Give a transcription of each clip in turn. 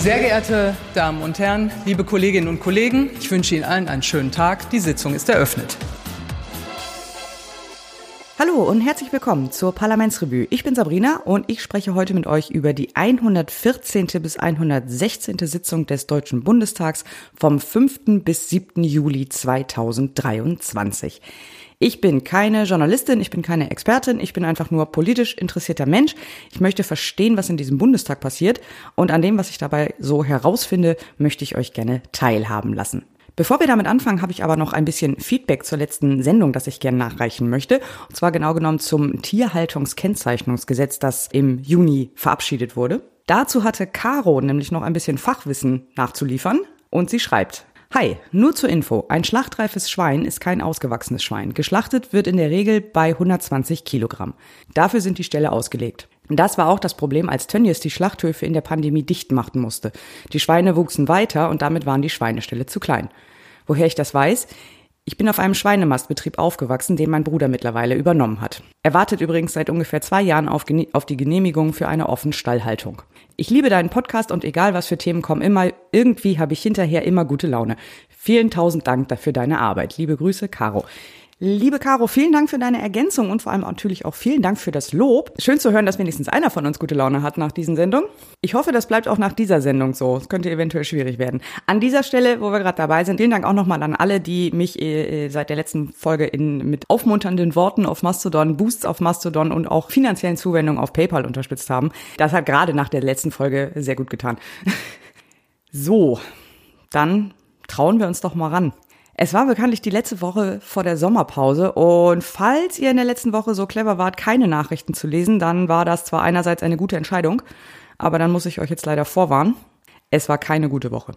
Sehr geehrte Damen und Herren, liebe Kolleginnen und Kollegen, ich wünsche Ihnen allen einen schönen Tag. Die Sitzung ist eröffnet. Hallo und herzlich willkommen zur Parlamentsrevue. Ich bin Sabrina und ich spreche heute mit euch über die 114. bis 116. Sitzung des Deutschen Bundestags vom 5. bis 7. Juli 2023. Ich bin keine Journalistin, ich bin keine Expertin, ich bin einfach nur politisch interessierter Mensch. Ich möchte verstehen, was in diesem Bundestag passiert und an dem, was ich dabei so herausfinde, möchte ich euch gerne teilhaben lassen. Bevor wir damit anfangen, habe ich aber noch ein bisschen Feedback zur letzten Sendung, das ich gerne nachreichen möchte. Und zwar genau genommen zum Tierhaltungskennzeichnungsgesetz, das im Juni verabschiedet wurde. Dazu hatte Caro nämlich noch ein bisschen Fachwissen nachzuliefern und sie schreibt, Hi, nur zur Info. Ein schlachtreifes Schwein ist kein ausgewachsenes Schwein. Geschlachtet wird in der Regel bei 120 Kilogramm. Dafür sind die Ställe ausgelegt. Das war auch das Problem, als Tönnies die Schlachthöfe in der Pandemie dicht machen musste. Die Schweine wuchsen weiter und damit waren die Schweineställe zu klein. Woher ich das weiß? Ich bin auf einem Schweinemastbetrieb aufgewachsen, den mein Bruder mittlerweile übernommen hat. Er wartet übrigens seit ungefähr zwei Jahren auf, auf die Genehmigung für eine offene Stallhaltung. Ich liebe deinen Podcast und egal was für Themen kommen, immer irgendwie habe ich hinterher immer gute Laune. Vielen tausend Dank dafür deine Arbeit. Liebe Grüße, Caro. Liebe Caro, vielen Dank für deine Ergänzung und vor allem natürlich auch vielen Dank für das Lob. Schön zu hören, dass wenigstens einer von uns gute Laune hat nach diesen Sendungen. Ich hoffe, das bleibt auch nach dieser Sendung so. Es könnte eventuell schwierig werden. An dieser Stelle, wo wir gerade dabei sind, vielen Dank auch nochmal an alle, die mich äh, seit der letzten Folge in, mit aufmunternden Worten auf Mastodon, Boosts auf Mastodon und auch finanziellen Zuwendungen auf PayPal unterstützt haben. Das hat gerade nach der letzten Folge sehr gut getan. so, dann trauen wir uns doch mal ran. Es war bekanntlich die letzte Woche vor der Sommerpause und falls ihr in der letzten Woche so clever wart, keine Nachrichten zu lesen, dann war das zwar einerseits eine gute Entscheidung, aber dann muss ich euch jetzt leider vorwarnen, es war keine gute Woche.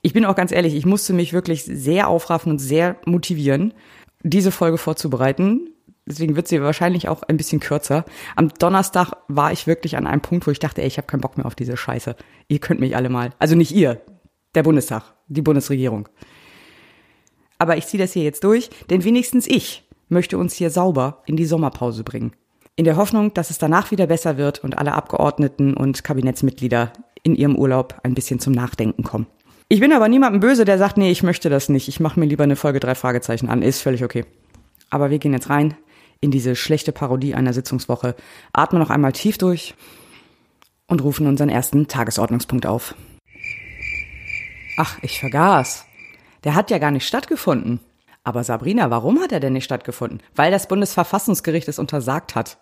Ich bin auch ganz ehrlich, ich musste mich wirklich sehr aufraffen und sehr motivieren, diese Folge vorzubereiten. Deswegen wird sie wahrscheinlich auch ein bisschen kürzer. Am Donnerstag war ich wirklich an einem Punkt, wo ich dachte, ey, ich habe keinen Bock mehr auf diese Scheiße. Ihr könnt mich alle mal. Also nicht ihr, der Bundestag, die Bundesregierung aber ich ziehe das hier jetzt durch, denn wenigstens ich möchte uns hier sauber in die Sommerpause bringen. In der Hoffnung, dass es danach wieder besser wird und alle Abgeordneten und Kabinettsmitglieder in ihrem Urlaub ein bisschen zum Nachdenken kommen. Ich bin aber niemandem böse, der sagt, nee, ich möchte das nicht. Ich mache mir lieber eine Folge drei Fragezeichen an. Ist völlig okay. Aber wir gehen jetzt rein in diese schlechte Parodie einer Sitzungswoche, atmen noch einmal tief durch und rufen unseren ersten Tagesordnungspunkt auf. Ach, ich vergaß. Der hat ja gar nicht stattgefunden. Aber Sabrina, warum hat er denn nicht stattgefunden? Weil das Bundesverfassungsgericht es untersagt hat.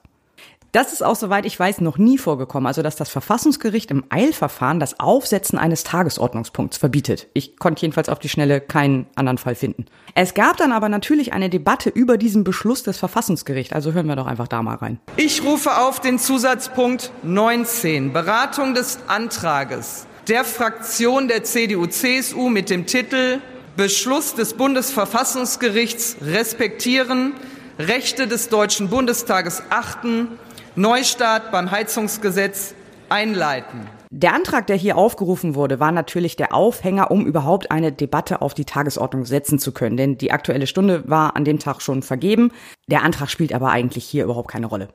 Das ist auch, soweit ich weiß, noch nie vorgekommen. Also, dass das Verfassungsgericht im Eilverfahren das Aufsetzen eines Tagesordnungspunkts verbietet. Ich konnte jedenfalls auf die Schnelle keinen anderen Fall finden. Es gab dann aber natürlich eine Debatte über diesen Beschluss des Verfassungsgerichts. Also hören wir doch einfach da mal rein. Ich rufe auf den Zusatzpunkt 19, Beratung des Antrages der Fraktion der CDU-CSU mit dem Titel Beschluss des Bundesverfassungsgerichts respektieren, Rechte des Deutschen Bundestages achten, Neustart beim Heizungsgesetz einleiten. Der Antrag, der hier aufgerufen wurde, war natürlich der Aufhänger, um überhaupt eine Debatte auf die Tagesordnung setzen zu können. Denn die aktuelle Stunde war an dem Tag schon vergeben. Der Antrag spielt aber eigentlich hier überhaupt keine Rolle.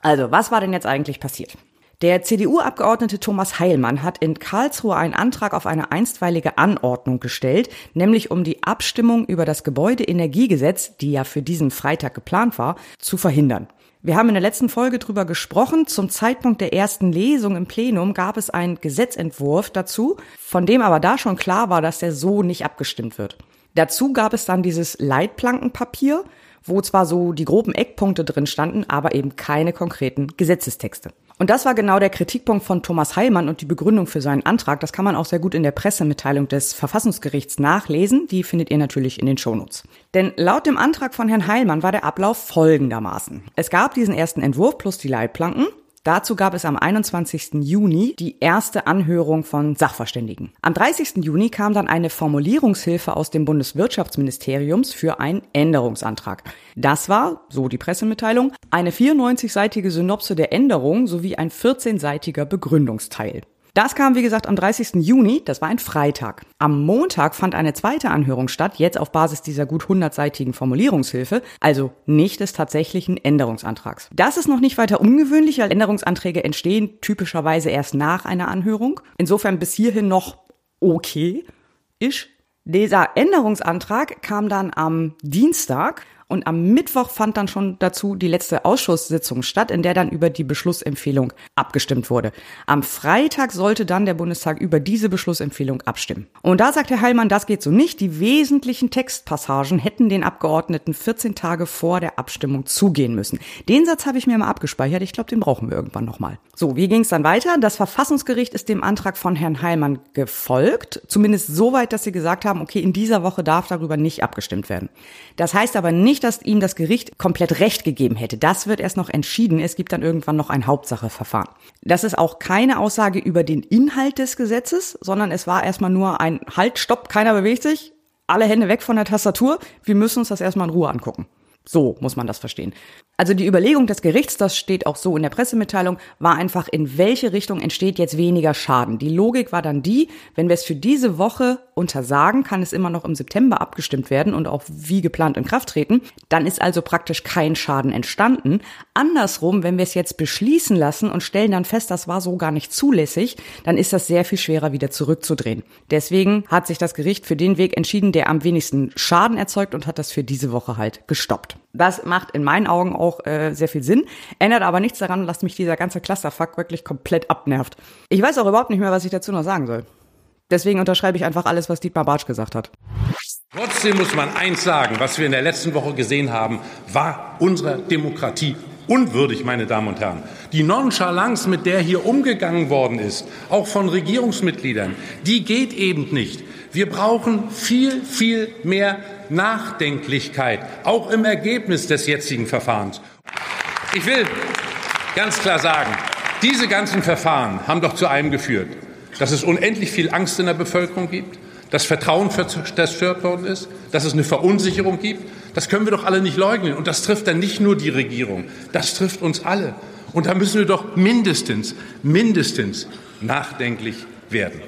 Also, was war denn jetzt eigentlich passiert? Der CDU-Abgeordnete Thomas Heilmann hat in Karlsruhe einen Antrag auf eine einstweilige Anordnung gestellt, nämlich um die Abstimmung über das Gebäudeenergiegesetz, die ja für diesen Freitag geplant war, zu verhindern. Wir haben in der letzten Folge drüber gesprochen. Zum Zeitpunkt der ersten Lesung im Plenum gab es einen Gesetzentwurf dazu, von dem aber da schon klar war, dass der so nicht abgestimmt wird. Dazu gab es dann dieses Leitplankenpapier, wo zwar so die groben Eckpunkte drin standen, aber eben keine konkreten Gesetzestexte. Und das war genau der Kritikpunkt von Thomas Heilmann und die Begründung für seinen Antrag. Das kann man auch sehr gut in der Pressemitteilung des Verfassungsgerichts nachlesen. Die findet ihr natürlich in den Shownotes. Denn laut dem Antrag von Herrn Heilmann war der Ablauf folgendermaßen. Es gab diesen ersten Entwurf plus die Leitplanken. Dazu gab es am 21. Juni die erste Anhörung von Sachverständigen. Am 30. Juni kam dann eine Formulierungshilfe aus dem Bundeswirtschaftsministeriums für einen Änderungsantrag. Das war, so die Pressemitteilung, eine 94-seitige Synopse der Änderung sowie ein 14-seitiger Begründungsteil. Das kam, wie gesagt, am 30. Juni, das war ein Freitag. Am Montag fand eine zweite Anhörung statt, jetzt auf Basis dieser gut 100-seitigen Formulierungshilfe, also nicht des tatsächlichen Änderungsantrags. Das ist noch nicht weiter ungewöhnlich, weil Änderungsanträge entstehen typischerweise erst nach einer Anhörung. Insofern bis hierhin noch okay. Ist. Dieser Änderungsantrag kam dann am Dienstag und am Mittwoch fand dann schon dazu die letzte Ausschusssitzung statt, in der dann über die Beschlussempfehlung abgestimmt wurde. Am Freitag sollte dann der Bundestag über diese Beschlussempfehlung abstimmen. Und da sagt Herr Heilmann, das geht so nicht. Die wesentlichen Textpassagen hätten den Abgeordneten 14 Tage vor der Abstimmung zugehen müssen. Den Satz habe ich mir mal abgespeichert. Ich glaube, den brauchen wir irgendwann nochmal. So, wie ging es dann weiter? Das Verfassungsgericht ist dem Antrag von Herrn Heilmann gefolgt. Zumindest so weit, dass sie gesagt haben, okay, in dieser Woche darf darüber nicht abgestimmt werden. Das heißt aber nicht, nicht, dass ihm das Gericht komplett Recht gegeben hätte. Das wird erst noch entschieden. Es gibt dann irgendwann noch ein Hauptsacheverfahren. Das ist auch keine Aussage über den Inhalt des Gesetzes, sondern es war erstmal nur ein Halt, Stopp, keiner bewegt sich, alle Hände weg von der Tastatur. Wir müssen uns das erstmal in Ruhe angucken. So muss man das verstehen. Also die Überlegung des Gerichts, das steht auch so in der Pressemitteilung, war einfach, in welche Richtung entsteht jetzt weniger Schaden. Die Logik war dann die, wenn wir es für diese Woche untersagen, kann es immer noch im September abgestimmt werden und auch wie geplant in Kraft treten. Dann ist also praktisch kein Schaden entstanden. Andersrum, wenn wir es jetzt beschließen lassen und stellen dann fest, das war so gar nicht zulässig, dann ist das sehr viel schwerer wieder zurückzudrehen. Deswegen hat sich das Gericht für den Weg entschieden, der am wenigsten Schaden erzeugt und hat das für diese Woche halt gestoppt. Das macht in meinen Augen auch äh, sehr viel Sinn, ändert aber nichts daran, dass mich dieser ganze Clusterfuck wirklich komplett abnervt. Ich weiß auch überhaupt nicht mehr, was ich dazu noch sagen soll. Deswegen unterschreibe ich einfach alles, was Dietmar Bartsch gesagt hat. Trotzdem muss man eins sagen, was wir in der letzten Woche gesehen haben, war unserer Demokratie unwürdig, meine Damen und Herren. Die Nonchalance, mit der hier umgegangen worden ist, auch von Regierungsmitgliedern, die geht eben nicht. Wir brauchen viel, viel mehr Nachdenklichkeit, auch im Ergebnis des jetzigen Verfahrens. Ich will ganz klar sagen, diese ganzen Verfahren haben doch zu einem geführt, dass es unendlich viel Angst in der Bevölkerung gibt, dass Vertrauen zerstört worden ist, dass es eine Verunsicherung gibt. Das können wir doch alle nicht leugnen. Und das trifft dann nicht nur die Regierung, das trifft uns alle. Und da müssen wir doch mindestens, mindestens nachdenklich werden.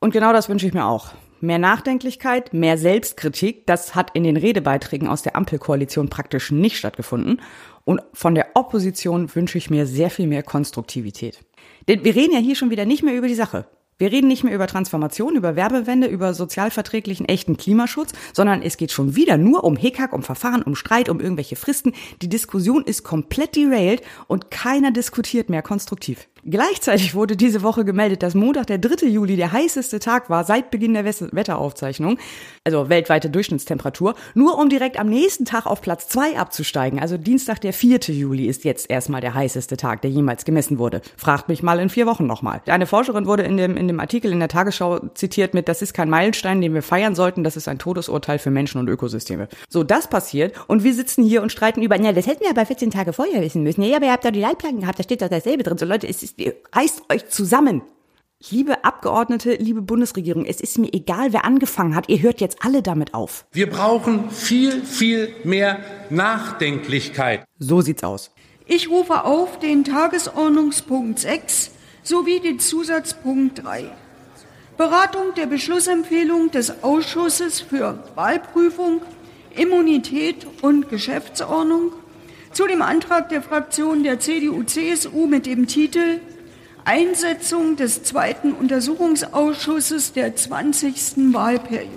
Und genau das wünsche ich mir auch. Mehr Nachdenklichkeit, mehr Selbstkritik, das hat in den Redebeiträgen aus der Ampelkoalition praktisch nicht stattgefunden. Und von der Opposition wünsche ich mir sehr viel mehr Konstruktivität. Denn wir reden ja hier schon wieder nicht mehr über die Sache. Wir reden nicht mehr über Transformation, über Werbewende, über sozialverträglichen echten Klimaschutz, sondern es geht schon wieder nur um Hickhack, um Verfahren, um Streit, um irgendwelche Fristen. Die Diskussion ist komplett derailed und keiner diskutiert mehr konstruktiv. Gleichzeitig wurde diese Woche gemeldet, dass Montag, der 3. Juli, der heißeste Tag war seit Beginn der Wetteraufzeichnung, also weltweite Durchschnittstemperatur, nur um direkt am nächsten Tag auf Platz 2 abzusteigen. Also Dienstag, der 4. Juli ist jetzt erstmal der heißeste Tag, der jemals gemessen wurde. Fragt mich mal in vier Wochen nochmal. Eine Forscherin wurde in dem, in dem Artikel in der Tagesschau zitiert mit, das ist kein Meilenstein, den wir feiern sollten, das ist ein Todesurteil für Menschen und Ökosysteme. So, das passiert und wir sitzen hier und streiten über, ja, das hätten wir aber 14 Tage vorher wissen müssen. Ja, aber ihr habt doch die Leitplanken gehabt, da steht doch dasselbe drin. So Leute, es ist reißt euch zusammen. Liebe Abgeordnete, liebe Bundesregierung, es ist mir egal, wer angefangen hat. Ihr hört jetzt alle damit auf. Wir brauchen viel, viel mehr Nachdenklichkeit. So sieht's aus. Ich rufe auf den Tagesordnungspunkt 6 sowie den Zusatzpunkt 3. Beratung der Beschlussempfehlung des Ausschusses für Wahlprüfung, Immunität und Geschäftsordnung zu dem Antrag der Fraktion der CDU-CSU mit dem Titel Einsetzung des zweiten Untersuchungsausschusses der 20. Wahlperiode.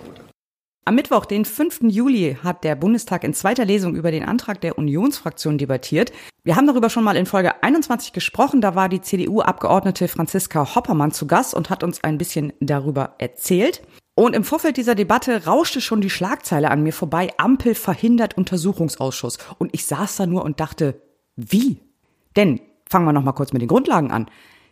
Am Mittwoch, den 5. Juli, hat der Bundestag in zweiter Lesung über den Antrag der Unionsfraktion debattiert. Wir haben darüber schon mal in Folge 21 gesprochen. Da war die CDU-Abgeordnete Franziska Hoppermann zu Gast und hat uns ein bisschen darüber erzählt. Und im Vorfeld dieser Debatte rauschte schon die Schlagzeile an mir vorbei. Ampel verhindert Untersuchungsausschuss. Und ich saß da nur und dachte, wie? Denn fangen wir noch mal kurz mit den Grundlagen an.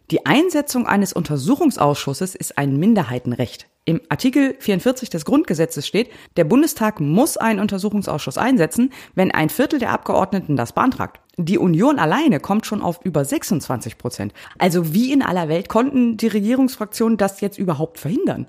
Die Einsetzung eines Untersuchungsausschusses ist ein Minderheitenrecht. Im Artikel 44 des Grundgesetzes steht, der Bundestag muss einen Untersuchungsausschuss einsetzen, wenn ein Viertel der Abgeordneten das beantragt. Die Union alleine kommt schon auf über 26 Prozent. Also wie in aller Welt konnten die Regierungsfraktionen das jetzt überhaupt verhindern?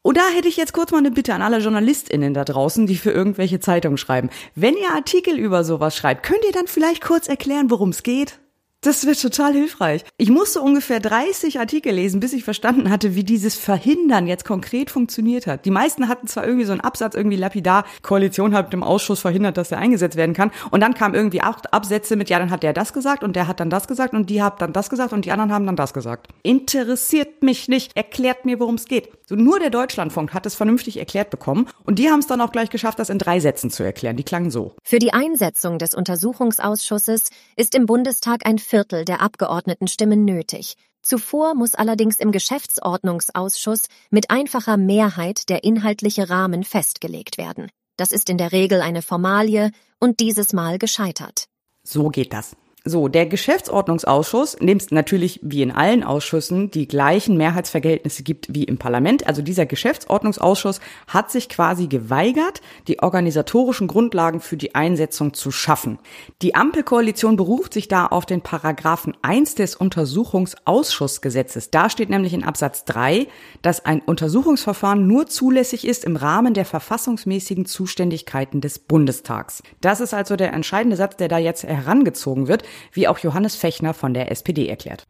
Und da hätte ich jetzt kurz mal eine Bitte an alle JournalistInnen da draußen, die für irgendwelche Zeitungen schreiben. Wenn ihr Artikel über sowas schreibt, könnt ihr dann vielleicht kurz erklären, worum es geht? Das wird total hilfreich. Ich musste ungefähr 30 Artikel lesen, bis ich verstanden hatte, wie dieses Verhindern jetzt konkret funktioniert hat. Die meisten hatten zwar irgendwie so einen Absatz, irgendwie lapidar, Koalition hat im Ausschuss verhindert, dass er eingesetzt werden kann. Und dann kam irgendwie acht Absätze mit, ja, dann hat der das gesagt und der hat dann das gesagt und die hat dann das gesagt und die anderen haben dann das gesagt. Interessiert mich nicht. Erklärt mir, worum es geht. So nur der Deutschlandfunk hat es vernünftig erklärt bekommen und die haben es dann auch gleich geschafft, das in drei Sätzen zu erklären. Die klangen so. Für die Einsetzung des Untersuchungsausschusses ist im Bundestag ein Viertel der Abgeordnetenstimmen nötig. Zuvor muss allerdings im Geschäftsordnungsausschuss mit einfacher Mehrheit der inhaltliche Rahmen festgelegt werden. Das ist in der Regel eine Formalie und dieses Mal gescheitert. So geht das. So, der Geschäftsordnungsausschuss, es natürlich wie in allen Ausschüssen die gleichen Mehrheitsverhältnisse gibt wie im Parlament, also dieser Geschäftsordnungsausschuss hat sich quasi geweigert, die organisatorischen Grundlagen für die Einsetzung zu schaffen. Die Ampelkoalition beruft sich da auf den Paragraphen 1 des Untersuchungsausschussgesetzes. Da steht nämlich in Absatz 3, dass ein Untersuchungsverfahren nur zulässig ist im Rahmen der verfassungsmäßigen Zuständigkeiten des Bundestags. Das ist also der entscheidende Satz, der da jetzt herangezogen wird wie auch Johannes Fechner von der SPD erklärt.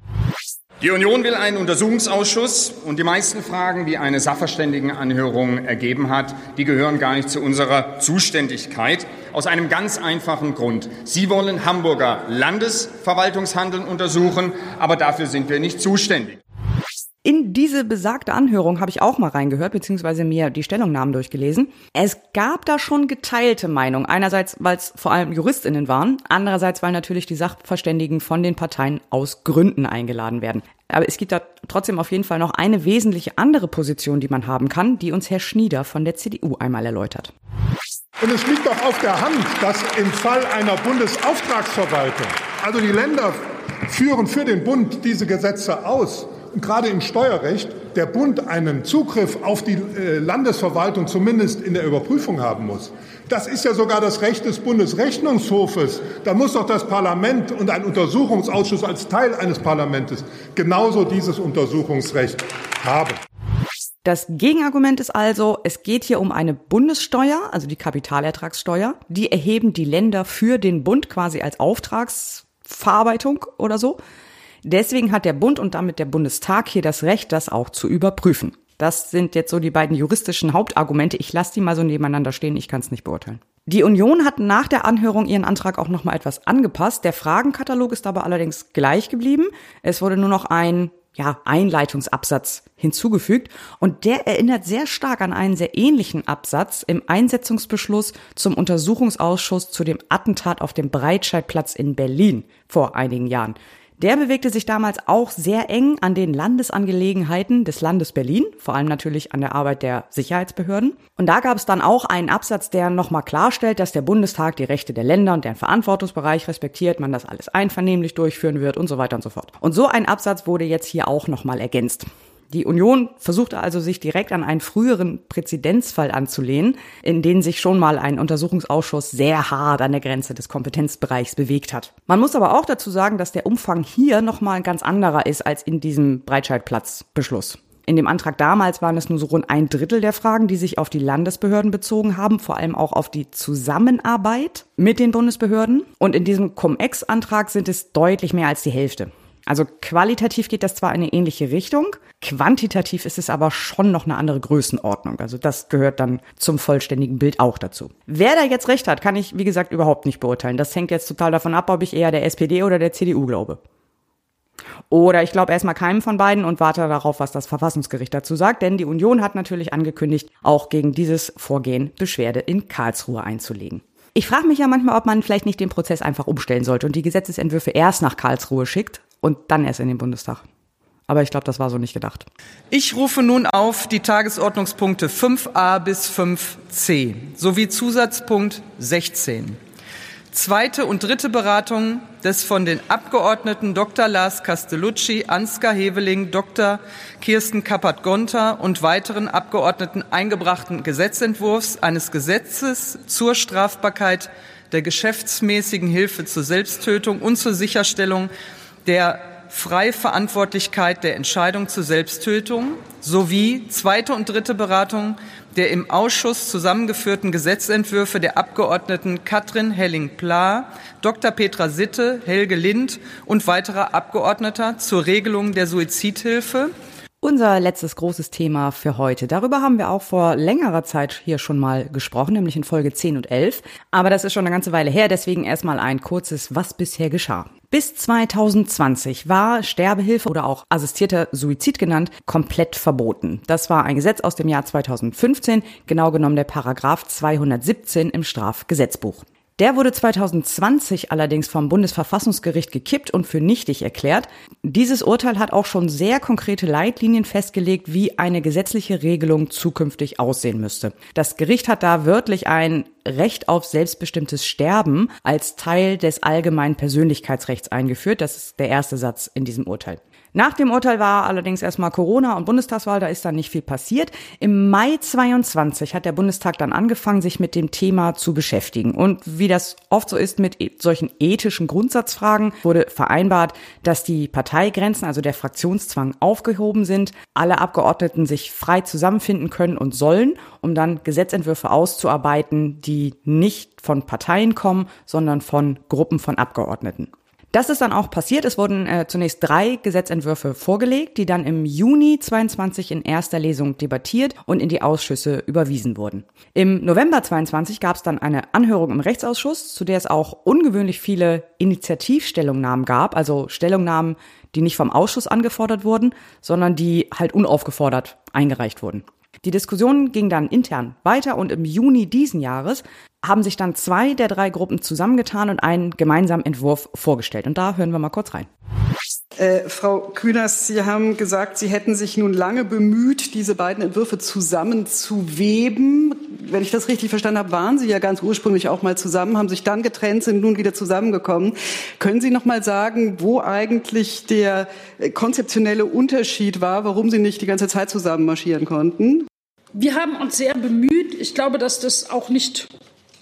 Die Union will einen Untersuchungsausschuss und die meisten Fragen, die eine Sachverständigenanhörung ergeben hat, die gehören gar nicht zu unserer Zuständigkeit. Aus einem ganz einfachen Grund. Sie wollen Hamburger Landesverwaltungshandeln untersuchen, aber dafür sind wir nicht zuständig. In diese besagte Anhörung habe ich auch mal reingehört, beziehungsweise mir die Stellungnahmen durchgelesen. Es gab da schon geteilte Meinungen. Einerseits, weil es vor allem JuristInnen waren, andererseits, weil natürlich die Sachverständigen von den Parteien aus Gründen eingeladen werden. Aber es gibt da trotzdem auf jeden Fall noch eine wesentliche andere Position, die man haben kann, die uns Herr Schnieder von der CDU einmal erläutert. Und es liegt doch auf der Hand, dass im Fall einer Bundesauftragsverwaltung, also die Länder führen für den Bund diese Gesetze aus, gerade im Steuerrecht der Bund einen Zugriff auf die äh, Landesverwaltung zumindest in der Überprüfung haben muss. Das ist ja sogar das Recht des Bundesrechnungshofes. Da muss doch das Parlament und ein Untersuchungsausschuss als Teil eines Parlaments genauso dieses Untersuchungsrecht haben. Das Gegenargument ist also, es geht hier um eine Bundessteuer, also die Kapitalertragssteuer. Die erheben die Länder für den Bund quasi als Auftragsverarbeitung oder so. Deswegen hat der Bund und damit der Bundestag hier das Recht, das auch zu überprüfen. Das sind jetzt so die beiden juristischen Hauptargumente. Ich lasse die mal so nebeneinander stehen, ich kann es nicht beurteilen. Die Union hat nach der Anhörung ihren Antrag auch nochmal etwas angepasst. Der Fragenkatalog ist aber allerdings gleich geblieben. Es wurde nur noch ein ja, Einleitungsabsatz hinzugefügt und der erinnert sehr stark an einen sehr ähnlichen Absatz im Einsetzungsbeschluss zum Untersuchungsausschuss zu dem Attentat auf dem Breitscheidplatz in Berlin vor einigen Jahren. Der bewegte sich damals auch sehr eng an den Landesangelegenheiten des Landes Berlin, vor allem natürlich an der Arbeit der Sicherheitsbehörden. Und da gab es dann auch einen Absatz, der nochmal klarstellt, dass der Bundestag die Rechte der Länder und deren Verantwortungsbereich respektiert, man das alles einvernehmlich durchführen wird und so weiter und so fort. Und so ein Absatz wurde jetzt hier auch nochmal ergänzt. Die Union versuchte also, sich direkt an einen früheren Präzedenzfall anzulehnen, in den sich schon mal ein Untersuchungsausschuss sehr hart an der Grenze des Kompetenzbereichs bewegt hat. Man muss aber auch dazu sagen, dass der Umfang hier nochmal ganz anderer ist als in diesem Breitscheidplatzbeschluss. In dem Antrag damals waren es nur so rund ein Drittel der Fragen, die sich auf die Landesbehörden bezogen haben, vor allem auch auf die Zusammenarbeit mit den Bundesbehörden. Und in diesem Cum-Ex-Antrag sind es deutlich mehr als die Hälfte. Also qualitativ geht das zwar in eine ähnliche Richtung, quantitativ ist es aber schon noch eine andere Größenordnung. Also das gehört dann zum vollständigen Bild auch dazu. Wer da jetzt recht hat, kann ich, wie gesagt, überhaupt nicht beurteilen. Das hängt jetzt total davon ab, ob ich eher der SPD oder der CDU glaube. Oder ich glaube erstmal keinem von beiden und warte darauf, was das Verfassungsgericht dazu sagt, denn die Union hat natürlich angekündigt, auch gegen dieses Vorgehen Beschwerde in Karlsruhe einzulegen. Ich frage mich ja manchmal, ob man vielleicht nicht den Prozess einfach umstellen sollte und die Gesetzesentwürfe erst nach Karlsruhe schickt und dann erst in den Bundestag. Aber ich glaube, das war so nicht gedacht. Ich rufe nun auf die Tagesordnungspunkte 5a bis 5c sowie Zusatzpunkt 16. Zweite und dritte Beratung des von den Abgeordneten Dr. Lars Castellucci, Ansgar Heveling, Dr. Kirsten Kappert-Gonter und weiteren Abgeordneten eingebrachten Gesetzentwurfs eines Gesetzes zur Strafbarkeit der geschäftsmäßigen Hilfe zur Selbsttötung und zur Sicherstellung der freie Verantwortlichkeit der Entscheidung zur Selbsttötung sowie zweite und dritte Beratung der im Ausschuss zusammengeführten Gesetzentwürfe der Abgeordneten Katrin Helling-Pla, Dr. Petra Sitte, Helge Lind und weiterer Abgeordneter zur Regelung der Suizidhilfe unser letztes großes Thema für heute. Darüber haben wir auch vor längerer Zeit hier schon mal gesprochen, nämlich in Folge 10 und 11. Aber das ist schon eine ganze Weile her, deswegen erstmal ein kurzes, was bisher geschah. Bis 2020 war Sterbehilfe oder auch assistierter Suizid genannt komplett verboten. Das war ein Gesetz aus dem Jahr 2015, genau genommen der Paragraph 217 im Strafgesetzbuch. Der wurde 2020 allerdings vom Bundesverfassungsgericht gekippt und für nichtig erklärt. Dieses Urteil hat auch schon sehr konkrete Leitlinien festgelegt, wie eine gesetzliche Regelung zukünftig aussehen müsste. Das Gericht hat da wörtlich ein Recht auf selbstbestimmtes Sterben als Teil des allgemeinen Persönlichkeitsrechts eingeführt. Das ist der erste Satz in diesem Urteil. Nach dem Urteil war allerdings erstmal Corona und Bundestagswahl, da ist dann nicht viel passiert. Im Mai 22 hat der Bundestag dann angefangen, sich mit dem Thema zu beschäftigen. Und wie das oft so ist mit e-, solchen ethischen Grundsatzfragen, wurde vereinbart, dass die Parteigrenzen, also der Fraktionszwang, aufgehoben sind, alle Abgeordneten sich frei zusammenfinden können und sollen, um dann Gesetzentwürfe auszuarbeiten, die nicht von Parteien kommen, sondern von Gruppen von Abgeordneten. Das ist dann auch passiert. Es wurden äh, zunächst drei Gesetzentwürfe vorgelegt, die dann im Juni 22 in erster Lesung debattiert und in die Ausschüsse überwiesen wurden. Im November 22 gab es dann eine Anhörung im Rechtsausschuss, zu der es auch ungewöhnlich viele Initiativstellungnahmen gab, also Stellungnahmen, die nicht vom Ausschuss angefordert wurden, sondern die halt unaufgefordert eingereicht wurden. Die Diskussion ging dann intern weiter und im Juni diesen Jahres haben sich dann zwei der drei Gruppen zusammengetan und einen gemeinsamen Entwurf vorgestellt. Und da hören wir mal kurz rein. Äh, Frau Kühners, Sie haben gesagt, Sie hätten sich nun lange bemüht, diese beiden Entwürfe zusammenzuweben. Wenn ich das richtig verstanden habe, waren Sie ja ganz ursprünglich auch mal zusammen, haben sich dann getrennt, sind nun wieder zusammengekommen. Können Sie noch mal sagen, wo eigentlich der äh, konzeptionelle Unterschied war, warum Sie nicht die ganze Zeit zusammen marschieren konnten? Wir haben uns sehr bemüht. Ich glaube, dass das auch nicht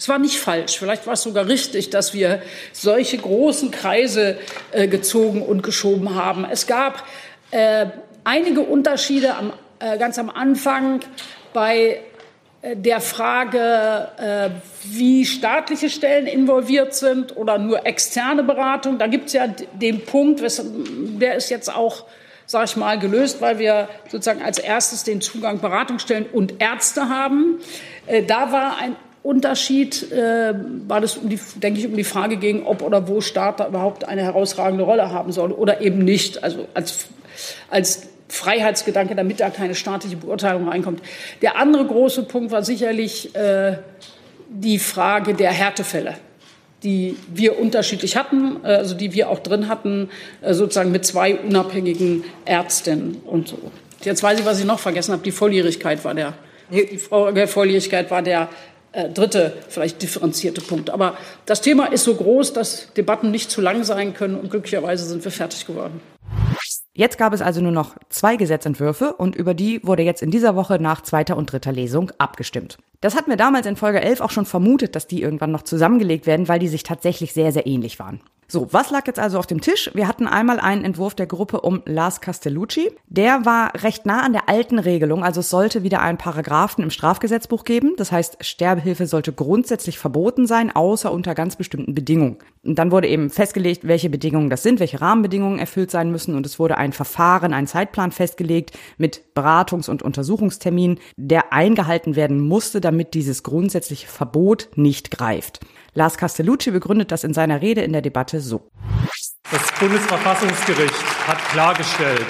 es war nicht falsch, vielleicht war es sogar richtig, dass wir solche großen Kreise äh, gezogen und geschoben haben. Es gab äh, einige Unterschiede am, äh, ganz am Anfang bei der Frage, äh, wie staatliche Stellen involviert sind oder nur externe Beratung. Da gibt es ja den Punkt, der ist jetzt auch sage ich mal, gelöst, weil wir sozusagen als erstes den Zugang Beratungsstellen und Ärzte haben. Äh, da war ein Unterschied äh, war das, um die, denke ich, um die Frage ging, ob oder wo Staat da überhaupt eine herausragende Rolle haben soll oder eben nicht. Also als, als Freiheitsgedanke, damit da keine staatliche Beurteilung reinkommt. Der andere große Punkt war sicherlich äh, die Frage der Härtefälle die wir unterschiedlich hatten, äh, also die wir auch drin hatten, äh, sozusagen mit zwei unabhängigen Ärztinnen und so. Jetzt weiß ich, was ich noch vergessen habe. Die Volljährigkeit war der, die Volljährigkeit war der äh, dritte, vielleicht differenzierte Punkt. Aber das Thema ist so groß, dass Debatten nicht zu lang sein können und glücklicherweise sind wir fertig geworden. Jetzt gab es also nur noch zwei Gesetzentwürfe und über die wurde jetzt in dieser Woche nach zweiter und dritter Lesung abgestimmt. Das hatten wir damals in Folge 11 auch schon vermutet, dass die irgendwann noch zusammengelegt werden, weil die sich tatsächlich sehr, sehr ähnlich waren. So, was lag jetzt also auf dem Tisch? Wir hatten einmal einen Entwurf der Gruppe um Lars Castellucci. Der war recht nah an der alten Regelung, also es sollte wieder einen Paragraphen im Strafgesetzbuch geben. Das heißt, Sterbehilfe sollte grundsätzlich verboten sein, außer unter ganz bestimmten Bedingungen. Und dann wurde eben festgelegt, welche Bedingungen das sind, welche Rahmenbedingungen erfüllt sein müssen. Und es wurde ein Verfahren, ein Zeitplan festgelegt mit Beratungs- und Untersuchungstermin, der eingehalten werden musste, damit dieses grundsätzliche Verbot nicht greift. Lars Castellucci begründet das in seiner Rede in der Debatte so. Das Bundesverfassungsgericht hat klargestellt,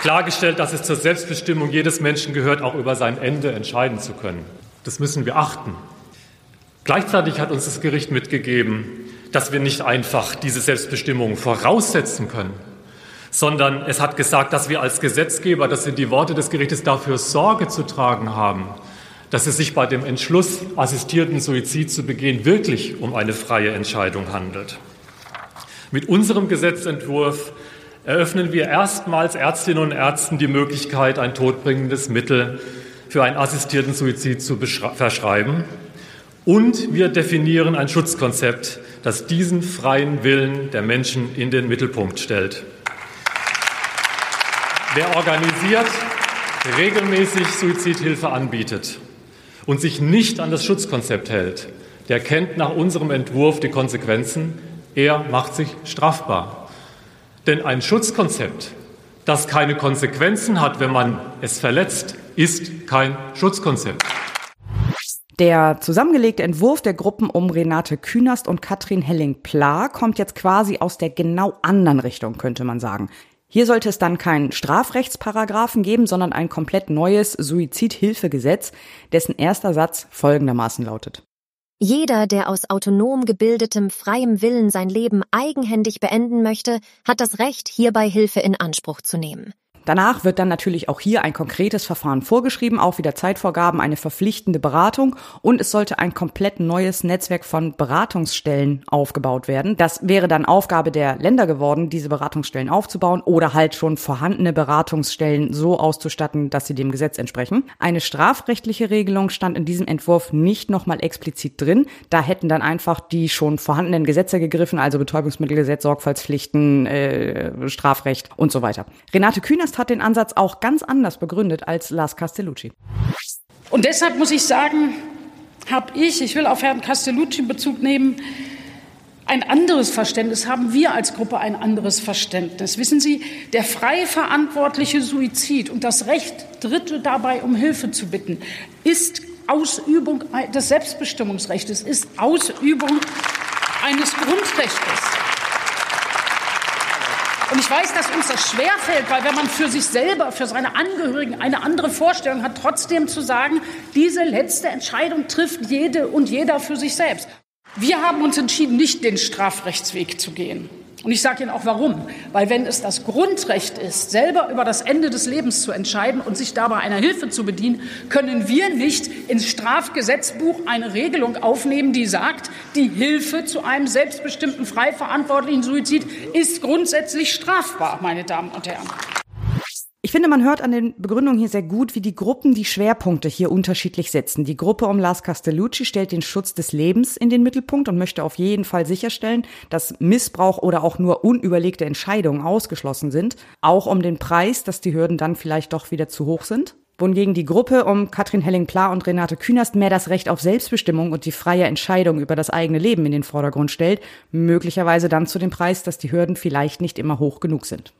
klargestellt, dass es zur Selbstbestimmung jedes Menschen gehört, auch über sein Ende entscheiden zu können. Das müssen wir achten. Gleichzeitig hat uns das Gericht mitgegeben, dass wir nicht einfach diese Selbstbestimmung voraussetzen können, sondern es hat gesagt, dass wir als Gesetzgeber, das sind die Worte des Gerichtes, dafür Sorge zu tragen haben, dass es sich bei dem Entschluss, assistierten Suizid zu begehen, wirklich um eine freie Entscheidung handelt. Mit unserem Gesetzentwurf eröffnen wir erstmals Ärztinnen und Ärzten die Möglichkeit, ein todbringendes Mittel für einen assistierten Suizid zu verschreiben. Und wir definieren ein Schutzkonzept, das diesen freien Willen der Menschen in den Mittelpunkt stellt. Wer organisiert, regelmäßig Suizidhilfe anbietet und sich nicht an das Schutzkonzept hält, der kennt nach unserem Entwurf die Konsequenzen. Er macht sich strafbar. Denn ein Schutzkonzept, das keine Konsequenzen hat, wenn man es verletzt, ist kein Schutzkonzept. Der zusammengelegte Entwurf der Gruppen um Renate Künast und Katrin Helling-Pla kommt jetzt quasi aus der genau anderen Richtung, könnte man sagen. Hier sollte es dann keinen Strafrechtsparagraphen geben, sondern ein komplett neues Suizidhilfegesetz, dessen erster Satz folgendermaßen lautet. Jeder, der aus autonom gebildetem, freiem Willen sein Leben eigenhändig beenden möchte, hat das Recht, hierbei Hilfe in Anspruch zu nehmen. Danach wird dann natürlich auch hier ein konkretes Verfahren vorgeschrieben, auch wieder Zeitvorgaben, eine verpflichtende Beratung und es sollte ein komplett neues Netzwerk von Beratungsstellen aufgebaut werden. Das wäre dann Aufgabe der Länder geworden, diese Beratungsstellen aufzubauen oder halt schon vorhandene Beratungsstellen so auszustatten, dass sie dem Gesetz entsprechen. Eine strafrechtliche Regelung stand in diesem Entwurf nicht nochmal explizit drin. Da hätten dann einfach die schon vorhandenen Gesetze gegriffen, also Betäubungsmittelgesetz, Sorgfaltspflichten, äh, Strafrecht und so weiter. Renate Kühners hat den Ansatz auch ganz anders begründet als Lars Castellucci. Und deshalb muss ich sagen, habe ich, ich will auf Herrn Castellucci Bezug nehmen, ein anderes Verständnis, haben wir als Gruppe ein anderes Verständnis. Wissen Sie, der frei verantwortliche Suizid und das Recht, Dritte dabei um Hilfe zu bitten, ist Ausübung des Selbstbestimmungsrechts, ist Ausübung eines Grundrechts. Und ich weiß, dass uns das schwerfällt, weil wenn man für sich selber, für seine Angehörigen eine andere Vorstellung hat, trotzdem zu sagen, diese letzte Entscheidung trifft jede und jeder für sich selbst. Wir haben uns entschieden, nicht den Strafrechtsweg zu gehen. Und ich sage Ihnen auch warum. Weil wenn es das Grundrecht ist, selber über das Ende des Lebens zu entscheiden und sich dabei einer Hilfe zu bedienen, können wir nicht ins Strafgesetzbuch eine Regelung aufnehmen, die sagt, die Hilfe zu einem selbstbestimmten, frei verantwortlichen Suizid ist grundsätzlich strafbar, meine Damen und Herren. Ich finde, man hört an den Begründungen hier sehr gut, wie die Gruppen die Schwerpunkte hier unterschiedlich setzen. Die Gruppe um Lars Castellucci stellt den Schutz des Lebens in den Mittelpunkt und möchte auf jeden Fall sicherstellen, dass Missbrauch oder auch nur unüberlegte Entscheidungen ausgeschlossen sind. Auch um den Preis, dass die Hürden dann vielleicht doch wieder zu hoch sind. Wohingegen die Gruppe um Katrin Helling-Pla und Renate Künast mehr das Recht auf Selbstbestimmung und die freie Entscheidung über das eigene Leben in den Vordergrund stellt, möglicherweise dann zu dem Preis, dass die Hürden vielleicht nicht immer hoch genug sind.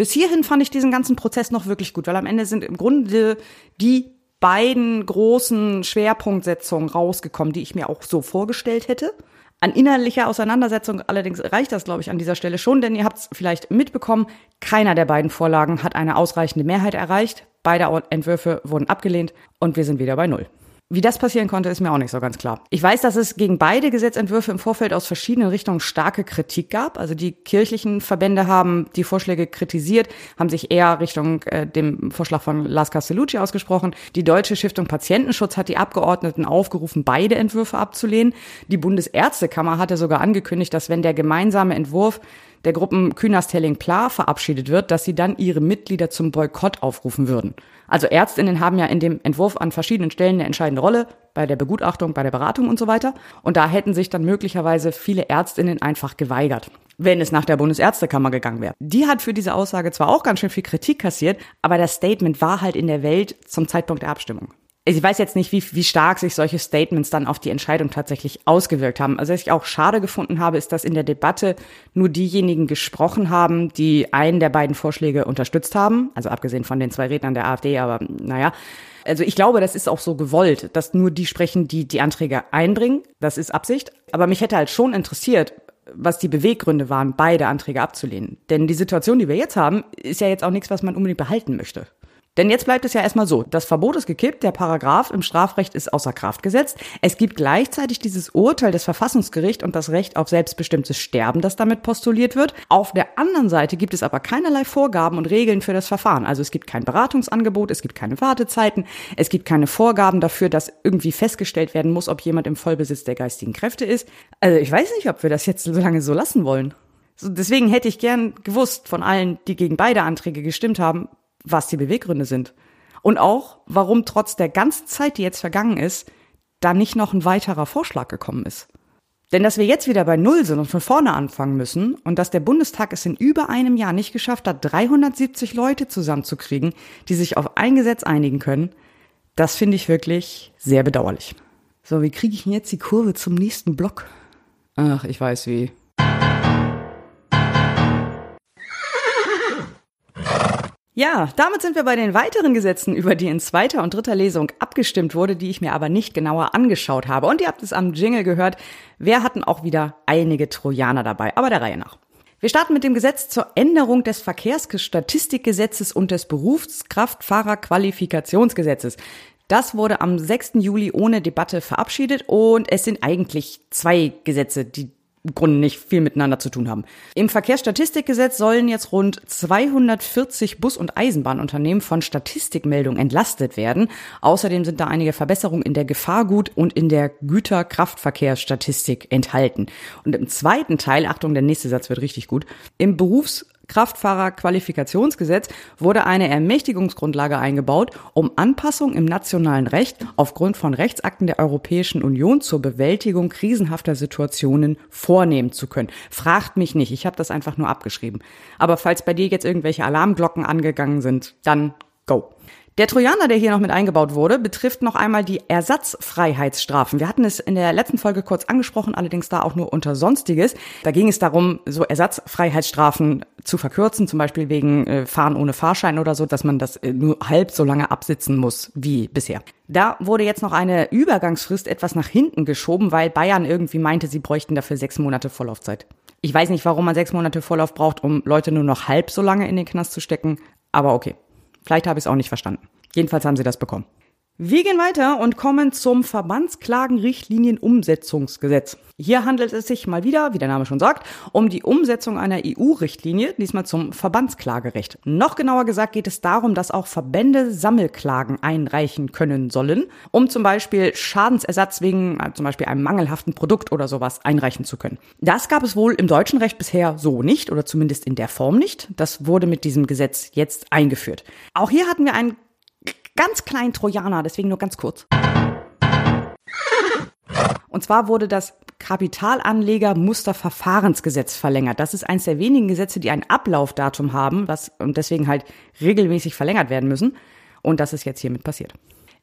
Bis hierhin fand ich diesen ganzen Prozess noch wirklich gut, weil am Ende sind im Grunde die beiden großen Schwerpunktsetzungen rausgekommen, die ich mir auch so vorgestellt hätte. An innerlicher Auseinandersetzung allerdings reicht das, glaube ich, an dieser Stelle schon, denn ihr habt es vielleicht mitbekommen, keiner der beiden Vorlagen hat eine ausreichende Mehrheit erreicht. Beide Entwürfe wurden abgelehnt und wir sind wieder bei Null. Wie das passieren konnte, ist mir auch nicht so ganz klar. Ich weiß, dass es gegen beide Gesetzentwürfe im Vorfeld aus verschiedenen Richtungen starke Kritik gab. Also die kirchlichen Verbände haben die Vorschläge kritisiert, haben sich eher Richtung äh, dem Vorschlag von Lars Castellucci ausgesprochen. Die Deutsche Stiftung Patientenschutz hat die Abgeordneten aufgerufen, beide Entwürfe abzulehnen. Die Bundesärztekammer hatte sogar angekündigt, dass wenn der gemeinsame Entwurf der Gruppen Künast Helling Pla verabschiedet wird, dass sie dann ihre Mitglieder zum Boykott aufrufen würden. Also Ärztinnen haben ja in dem Entwurf an verschiedenen Stellen eine entscheidende Rolle, bei der Begutachtung, bei der Beratung und so weiter. Und da hätten sich dann möglicherweise viele Ärztinnen einfach geweigert wenn es nach der Bundesärztekammer gegangen wäre. Die hat für diese Aussage zwar auch ganz schön viel Kritik kassiert, aber das Statement war halt in der Welt zum Zeitpunkt der Abstimmung ich weiß jetzt nicht, wie, wie stark sich solche Statements dann auf die Entscheidung tatsächlich ausgewirkt haben. Also was ich auch schade gefunden habe, ist, dass in der Debatte nur diejenigen gesprochen haben, die einen der beiden Vorschläge unterstützt haben. Also abgesehen von den zwei Rednern der AfD, aber naja. Also ich glaube, das ist auch so gewollt, dass nur die sprechen, die die Anträge einbringen. Das ist Absicht. Aber mich hätte halt schon interessiert, was die Beweggründe waren, beide Anträge abzulehnen. Denn die Situation, die wir jetzt haben, ist ja jetzt auch nichts, was man unbedingt behalten möchte. Denn jetzt bleibt es ja erstmal so, das Verbot ist gekippt, der Paragraph im Strafrecht ist außer Kraft gesetzt. Es gibt gleichzeitig dieses Urteil des Verfassungsgerichts und das Recht auf selbstbestimmtes Sterben, das damit postuliert wird. Auf der anderen Seite gibt es aber keinerlei Vorgaben und Regeln für das Verfahren. Also es gibt kein Beratungsangebot, es gibt keine Wartezeiten, es gibt keine Vorgaben dafür, dass irgendwie festgestellt werden muss, ob jemand im Vollbesitz der geistigen Kräfte ist. Also ich weiß nicht, ob wir das jetzt so lange so lassen wollen. Deswegen hätte ich gern gewusst von allen, die gegen beide Anträge gestimmt haben, was die Beweggründe sind. Und auch, warum trotz der ganzen Zeit, die jetzt vergangen ist, da nicht noch ein weiterer Vorschlag gekommen ist. Denn dass wir jetzt wieder bei Null sind und von vorne anfangen müssen und dass der Bundestag es in über einem Jahr nicht geschafft hat, 370 Leute zusammenzukriegen, die sich auf ein Gesetz einigen können, das finde ich wirklich sehr bedauerlich. So, wie kriege ich denn jetzt die Kurve zum nächsten Block? Ach, ich weiß wie. Ja, damit sind wir bei den weiteren Gesetzen, über die in zweiter und dritter Lesung abgestimmt wurde, die ich mir aber nicht genauer angeschaut habe. Und ihr habt es am Jingle gehört, wir hatten auch wieder einige Trojaner dabei, aber der Reihe nach. Wir starten mit dem Gesetz zur Änderung des Verkehrsstatistikgesetzes und des Berufskraftfahrerqualifikationsgesetzes. Das wurde am 6. Juli ohne Debatte verabschiedet und es sind eigentlich zwei Gesetze, die Grunde nicht viel miteinander zu tun haben. Im Verkehrsstatistikgesetz sollen jetzt rund 240 Bus- und Eisenbahnunternehmen von Statistikmeldungen entlastet werden. Außerdem sind da einige Verbesserungen in der Gefahrgut- und in der Güterkraftverkehrsstatistik enthalten. Und im zweiten Teil, Achtung, der nächste Satz wird richtig gut, im Berufs Kraftfahrerqualifikationsgesetz wurde eine Ermächtigungsgrundlage eingebaut, um Anpassungen im nationalen Recht aufgrund von Rechtsakten der Europäischen Union zur Bewältigung krisenhafter Situationen vornehmen zu können. Fragt mich nicht, ich habe das einfach nur abgeschrieben. Aber falls bei dir jetzt irgendwelche Alarmglocken angegangen sind, dann go. Der Trojaner, der hier noch mit eingebaut wurde, betrifft noch einmal die Ersatzfreiheitsstrafen. Wir hatten es in der letzten Folge kurz angesprochen, allerdings da auch nur unter Sonstiges. Da ging es darum, so Ersatzfreiheitsstrafen zu verkürzen, zum Beispiel wegen äh, Fahren ohne Fahrschein oder so, dass man das äh, nur halb so lange absitzen muss wie bisher. Da wurde jetzt noch eine Übergangsfrist etwas nach hinten geschoben, weil Bayern irgendwie meinte, sie bräuchten dafür sechs Monate Vorlaufzeit. Ich weiß nicht, warum man sechs Monate Vorlauf braucht, um Leute nur noch halb so lange in den Knast zu stecken, aber okay. Vielleicht habe ich es auch nicht verstanden. Jedenfalls haben sie das bekommen. Wir gehen weiter und kommen zum Verbandsklagenrichtlinienumsetzungsgesetz. Hier handelt es sich mal wieder, wie der Name schon sagt, um die Umsetzung einer EU-Richtlinie, diesmal zum Verbandsklagerecht. Noch genauer gesagt geht es darum, dass auch Verbände Sammelklagen einreichen können sollen, um zum Beispiel Schadensersatz wegen äh, zum Beispiel einem mangelhaften Produkt oder sowas einreichen zu können. Das gab es wohl im deutschen Recht bisher so nicht oder zumindest in der Form nicht. Das wurde mit diesem Gesetz jetzt eingeführt. Auch hier hatten wir einen ganz kleinen Trojaner, deswegen nur ganz kurz. Und zwar wurde das Kapitalanleger-Musterverfahrensgesetz verlängert. Das ist eines der wenigen Gesetze, die ein Ablaufdatum haben was, und deswegen halt regelmäßig verlängert werden müssen. Und das ist jetzt hiermit passiert.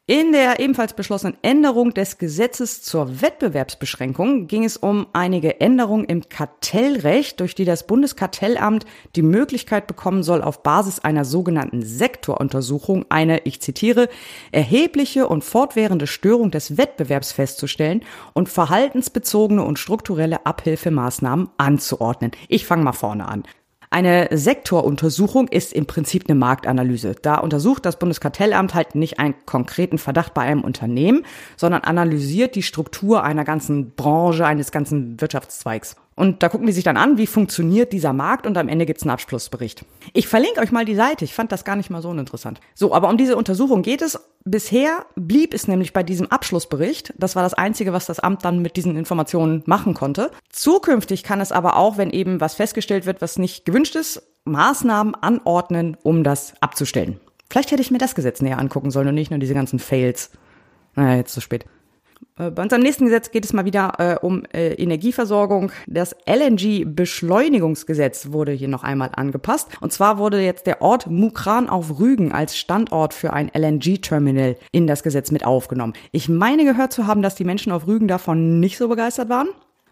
In der ebenfalls beschlossenen Änderung des Gesetzes zur Wettbewerbsbeschränkung ging es um einige Änderungen im Kartellrecht, durch die das Bundeskartellamt die Möglichkeit bekommen soll, auf Basis einer sogenannten Sektoruntersuchung eine, ich zitiere, erhebliche und fortwährende Störung des Wettbewerbs festzustellen und verhaltensbezogene und strukturelle Abhilfemaßnahmen anzuordnen. Ich fange mal vorne an. Eine Sektoruntersuchung ist im Prinzip eine Marktanalyse. Da untersucht das Bundeskartellamt halt nicht einen konkreten Verdacht bei einem Unternehmen, sondern analysiert die Struktur einer ganzen Branche, eines ganzen Wirtschaftszweigs. Und da gucken die sich dann an, wie funktioniert dieser Markt und am Ende gibt's einen Abschlussbericht. Ich verlinke euch mal die Seite. Ich fand das gar nicht mal so uninteressant. So, aber um diese Untersuchung geht es. Bisher blieb es nämlich bei diesem Abschlussbericht. Das war das Einzige, was das Amt dann mit diesen Informationen machen konnte. Zukünftig kann es aber auch, wenn eben was festgestellt wird, was nicht gewünscht ist, Maßnahmen anordnen, um das abzustellen. Vielleicht hätte ich mir das Gesetz näher angucken sollen und nicht nur diese ganzen Fails. Naja, jetzt zu spät. Äh, bei unserem nächsten Gesetz geht es mal wieder äh, um äh, Energieversorgung. Das LNG-Beschleunigungsgesetz wurde hier noch einmal angepasst. Und zwar wurde jetzt der Ort Mukran auf Rügen als Standort für ein LNG-Terminal in das Gesetz mit aufgenommen. Ich meine gehört zu haben, dass die Menschen auf Rügen davon nicht so begeistert waren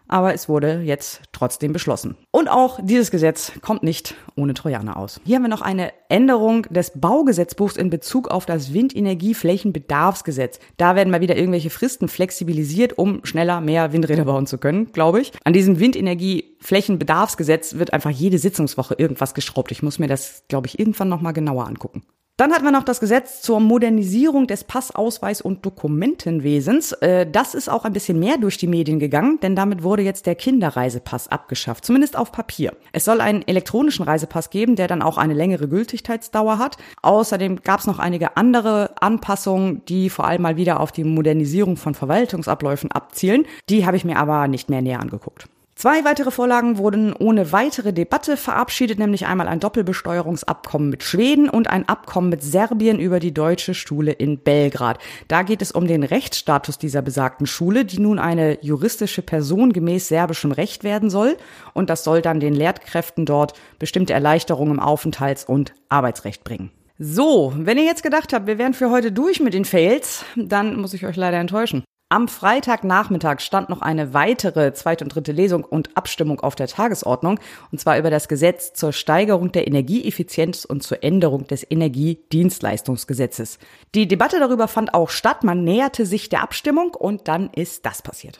aber es wurde jetzt trotzdem beschlossen. Und auch dieses Gesetz kommt nicht ohne Trojaner aus. Hier haben wir noch eine Änderung des Baugesetzbuchs in Bezug auf das Windenergieflächenbedarfsgesetz. Da werden mal wieder irgendwelche Fristen flexibilisiert, um schneller mehr Windräder bauen zu können, glaube ich. An diesem Windenergieflächenbedarfsgesetz wird einfach jede Sitzungswoche irgendwas geschraubt. Ich muss mir das, glaube ich, irgendwann noch mal genauer angucken. Dann hatten wir noch das Gesetz zur Modernisierung des Passausweis- und Dokumentenwesens. Äh, das ist auch ein bisschen mehr durch die Medien gegangen, denn damit wurde jetzt der Kinderreisepass abgeschafft, zumindest auf Papier. Es soll einen elektronischen Reisepass geben, der dann auch eine längere Gültigkeitsdauer hat. Außerdem gab es noch einige andere Anpassungen, die vor allem mal wieder auf die Modernisierung von Verwaltungsabläufen abzielen. Die habe ich mir aber nicht mehr näher angeguckt. Zwei weitere Vorlagen wurden ohne weitere Debatte verabschiedet, nämlich einmal ein Doppelbesteuerungsabkommen mit Schweden und ein Abkommen mit Serbien über die deutsche Schule in Belgrad. Da geht es um den Rechtsstatus dieser besagten Schule, die nun eine juristische Person gemäß serbischem Recht werden soll. Und das soll dann den Lehrkräften dort bestimmte Erleichterungen im Aufenthalts- und Arbeitsrecht bringen. So, wenn ihr jetzt gedacht habt, wir wären für heute durch mit den Fails, dann muss ich euch leider enttäuschen. Am Freitagnachmittag stand noch eine weitere zweite und dritte Lesung und Abstimmung auf der Tagesordnung, und zwar über das Gesetz zur Steigerung der Energieeffizienz und zur Änderung des Energiedienstleistungsgesetzes. Die Debatte darüber fand auch statt, man näherte sich der Abstimmung und dann ist das passiert.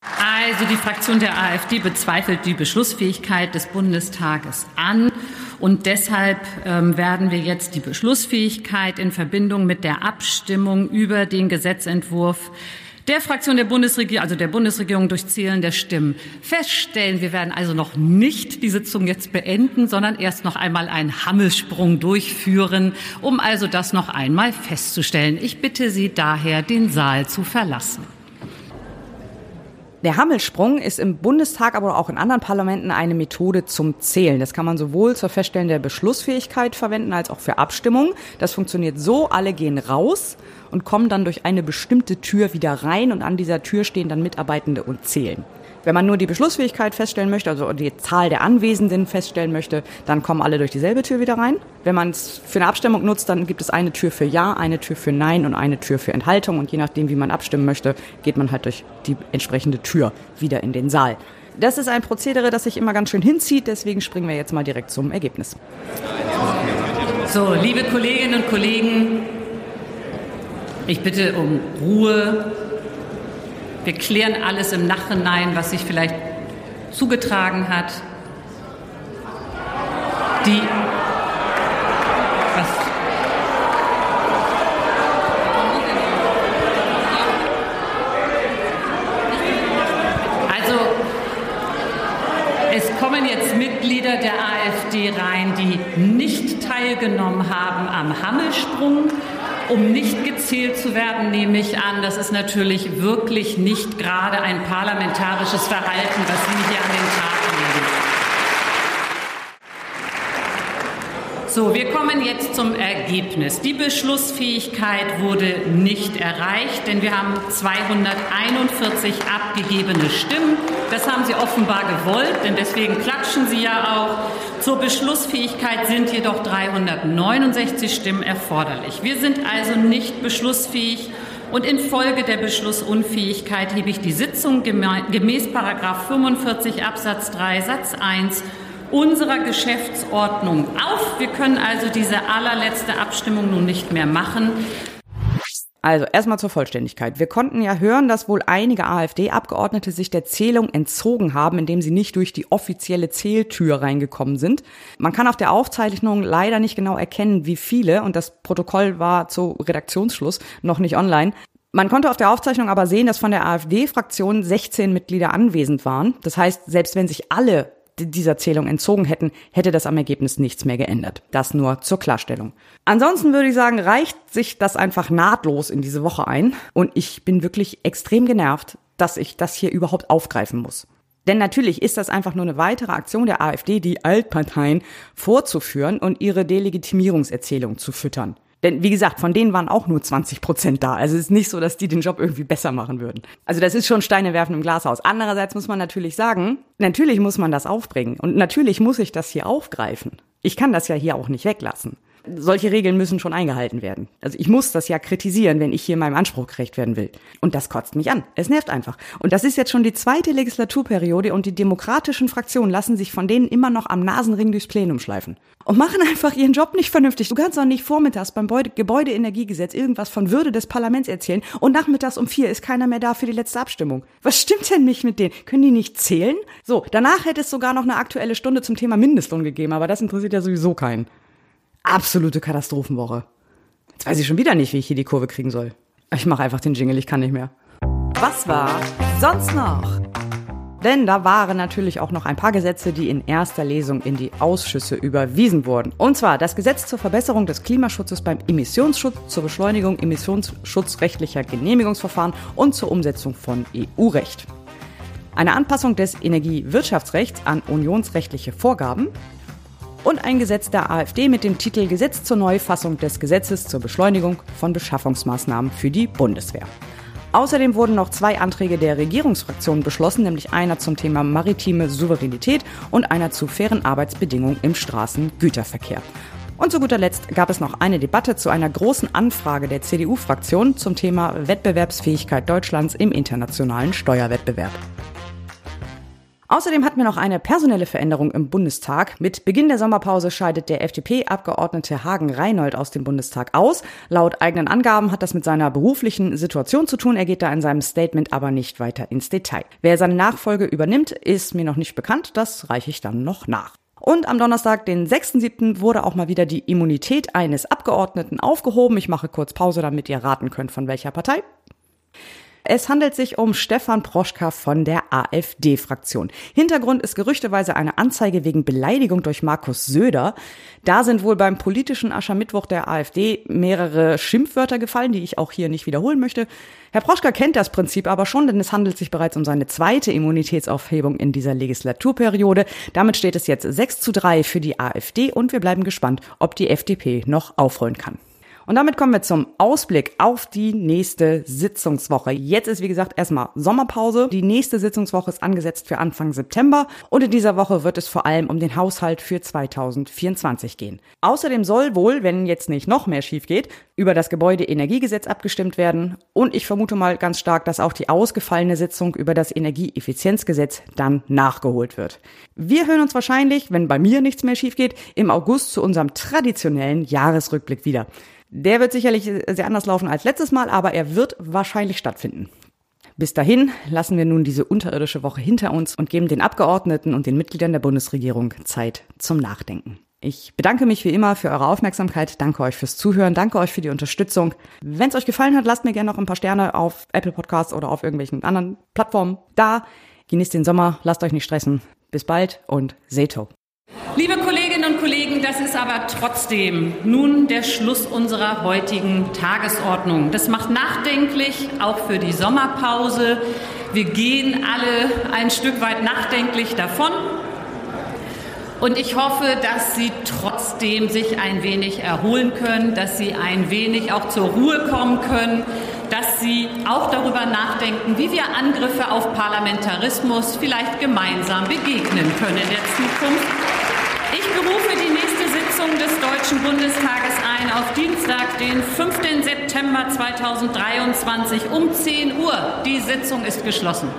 Also die Fraktion der AfD bezweifelt die Beschlussfähigkeit des Bundestages an. Und deshalb ähm, werden wir jetzt die Beschlussfähigkeit in Verbindung mit der Abstimmung über den Gesetzentwurf der Fraktion der Bundesregierung, also der Bundesregierung durch Zählen der Stimmen feststellen. Wir werden also noch nicht die Sitzung jetzt beenden, sondern erst noch einmal einen Hammelsprung durchführen, um also das noch einmal festzustellen. Ich bitte Sie daher, den Saal zu verlassen. Der Hammelsprung ist im Bundestag, aber auch in anderen Parlamenten eine Methode zum Zählen. Das kann man sowohl zur Feststellung der Beschlussfähigkeit verwenden als auch für Abstimmungen. Das funktioniert so, alle gehen raus und kommen dann durch eine bestimmte Tür wieder rein und an dieser Tür stehen dann Mitarbeitende und zählen. Wenn man nur die Beschlussfähigkeit feststellen möchte, also die Zahl der Anwesenden feststellen möchte, dann kommen alle durch dieselbe Tür wieder rein. Wenn man es für eine Abstimmung nutzt, dann gibt es eine Tür für Ja, eine Tür für Nein und eine Tür für Enthaltung. Und je nachdem, wie man abstimmen möchte, geht man halt durch die entsprechende Tür wieder in den Saal. Das ist ein Prozedere, das sich immer ganz schön hinzieht, deswegen springen wir jetzt mal direkt zum Ergebnis. So, liebe Kolleginnen und Kollegen, ich bitte um Ruhe. Wir klären alles im Nachhinein, was sich vielleicht zugetragen hat. Die also es kommen jetzt Mitglieder der AfD rein, die nicht teilgenommen haben am Hammelsprung um nicht gezählt zu werden, nehme ich an. Das ist natürlich wirklich nicht gerade ein parlamentarisches Verhalten, was Sie hier an den Tag legen. So, wir kommen jetzt zum Ergebnis. Die Beschlussfähigkeit wurde nicht erreicht, denn wir haben 241 abgegebene Stimmen. Das haben Sie offenbar gewollt, denn deswegen klatschen Sie ja auch. Zur Beschlussfähigkeit sind jedoch 369 Stimmen erforderlich. Wir sind also nicht beschlussfähig. Und infolge der Beschlussunfähigkeit hebe ich die Sitzung gemäß 45 Absatz 3 Satz 1 unserer Geschäftsordnung auf. Wir können also diese allerletzte Abstimmung nun nicht mehr machen. Also erstmal zur Vollständigkeit. Wir konnten ja hören, dass wohl einige AfD-Abgeordnete sich der Zählung entzogen haben, indem sie nicht durch die offizielle Zähltür reingekommen sind. Man kann auf der Aufzeichnung leider nicht genau erkennen, wie viele, und das Protokoll war zu Redaktionsschluss noch nicht online. Man konnte auf der Aufzeichnung aber sehen, dass von der AfD-Fraktion 16 Mitglieder anwesend waren. Das heißt, selbst wenn sich alle dieser Zählung entzogen hätten, hätte das am Ergebnis nichts mehr geändert. Das nur zur Klarstellung. Ansonsten würde ich sagen, reicht sich das einfach nahtlos in diese Woche ein. Und ich bin wirklich extrem genervt, dass ich das hier überhaupt aufgreifen muss. Denn natürlich ist das einfach nur eine weitere Aktion der AfD, die Altparteien vorzuführen und ihre Delegitimierungserzählung zu füttern. Denn wie gesagt, von denen waren auch nur 20 Prozent da. Also es ist nicht so, dass die den Job irgendwie besser machen würden. Also das ist schon Steine werfen im Glashaus. Andererseits muss man natürlich sagen, natürlich muss man das aufbringen. Und natürlich muss ich das hier aufgreifen. Ich kann das ja hier auch nicht weglassen solche Regeln müssen schon eingehalten werden. Also ich muss das ja kritisieren, wenn ich hier meinem Anspruch gerecht werden will. Und das kotzt mich an. Es nervt einfach. Und das ist jetzt schon die zweite Legislaturperiode und die demokratischen Fraktionen lassen sich von denen immer noch am Nasenring durchs Plenum schleifen. Und machen einfach ihren Job nicht vernünftig. Du kannst doch nicht vormittags beim Gebäudeenergiegesetz irgendwas von Würde des Parlaments erzählen und nachmittags um vier ist keiner mehr da für die letzte Abstimmung. Was stimmt denn nicht mit denen? Können die nicht zählen? So, danach hätte es sogar noch eine aktuelle Stunde zum Thema Mindestlohn gegeben, aber das interessiert ja sowieso keinen absolute Katastrophenwoche. Jetzt weiß ich schon wieder nicht, wie ich hier die Kurve kriegen soll. Ich mache einfach den Jingle, ich kann nicht mehr. Was war sonst noch? Denn da waren natürlich auch noch ein paar Gesetze, die in erster Lesung in die Ausschüsse überwiesen wurden. Und zwar das Gesetz zur Verbesserung des Klimaschutzes beim Emissionsschutz, zur Beschleunigung emissionsschutzrechtlicher Genehmigungsverfahren und zur Umsetzung von EU-Recht. eine Anpassung des Energiewirtschaftsrechts an unionsrechtliche Vorgaben und ein Gesetz der AfD mit dem Titel Gesetz zur Neufassung des Gesetzes zur Beschleunigung von Beschaffungsmaßnahmen für die Bundeswehr. Außerdem wurden noch zwei Anträge der Regierungsfraktion beschlossen, nämlich einer zum Thema maritime Souveränität und einer zu fairen Arbeitsbedingungen im Straßengüterverkehr. Und zu guter Letzt gab es noch eine Debatte zu einer großen Anfrage der CDU-Fraktion zum Thema Wettbewerbsfähigkeit Deutschlands im internationalen Steuerwettbewerb. Außerdem hatten wir noch eine personelle Veränderung im Bundestag. Mit Beginn der Sommerpause scheidet der FDP-Abgeordnete Hagen Reinhold aus dem Bundestag aus. Laut eigenen Angaben hat das mit seiner beruflichen Situation zu tun. Er geht da in seinem Statement aber nicht weiter ins Detail. Wer seine Nachfolge übernimmt, ist mir noch nicht bekannt. Das reiche ich dann noch nach. Und am Donnerstag, den 6.7., wurde auch mal wieder die Immunität eines Abgeordneten aufgehoben. Ich mache kurz Pause, damit ihr raten könnt, von welcher Partei. Es handelt sich um Stefan Proschka von der AfD-Fraktion. Hintergrund ist gerüchteweise eine Anzeige wegen Beleidigung durch Markus Söder. Da sind wohl beim politischen Aschermittwoch der AfD mehrere Schimpfwörter gefallen, die ich auch hier nicht wiederholen möchte. Herr Proschka kennt das Prinzip aber schon, denn es handelt sich bereits um seine zweite Immunitätsaufhebung in dieser Legislaturperiode. Damit steht es jetzt 6 zu 3 für die AfD und wir bleiben gespannt, ob die FDP noch aufholen kann. Und damit kommen wir zum Ausblick auf die nächste Sitzungswoche. Jetzt ist, wie gesagt, erstmal Sommerpause. Die nächste Sitzungswoche ist angesetzt für Anfang September. Und in dieser Woche wird es vor allem um den Haushalt für 2024 gehen. Außerdem soll wohl, wenn jetzt nicht noch mehr schief geht, über das Gebäudeenergiegesetz abgestimmt werden. Und ich vermute mal ganz stark, dass auch die ausgefallene Sitzung über das Energieeffizienzgesetz dann nachgeholt wird. Wir hören uns wahrscheinlich, wenn bei mir nichts mehr schief geht, im August zu unserem traditionellen Jahresrückblick wieder. Der wird sicherlich sehr anders laufen als letztes Mal, aber er wird wahrscheinlich stattfinden. Bis dahin lassen wir nun diese unterirdische Woche hinter uns und geben den Abgeordneten und den Mitgliedern der Bundesregierung Zeit zum Nachdenken. Ich bedanke mich wie immer für eure Aufmerksamkeit, danke euch fürs Zuhören, danke euch für die Unterstützung. Wenn es euch gefallen hat, lasst mir gerne noch ein paar Sterne auf Apple Podcasts oder auf irgendwelchen anderen Plattformen da. Genießt den Sommer, lasst euch nicht stressen. Bis bald und Seto. Liebe Kolleginnen und Kollegen, das ist aber trotzdem nun der Schluss unserer heutigen Tagesordnung. Das macht nachdenklich, auch für die Sommerpause. Wir gehen alle ein Stück weit nachdenklich davon. Und ich hoffe, dass Sie trotzdem sich ein wenig erholen können, dass Sie ein wenig auch zur Ruhe kommen können, dass Sie auch darüber nachdenken, wie wir Angriffe auf Parlamentarismus vielleicht gemeinsam begegnen können in der Zukunft. Ich berufe die nächste Sitzung des Deutschen Bundestages ein auf Dienstag, den 5. September 2023 um 10 Uhr. Die Sitzung ist geschlossen.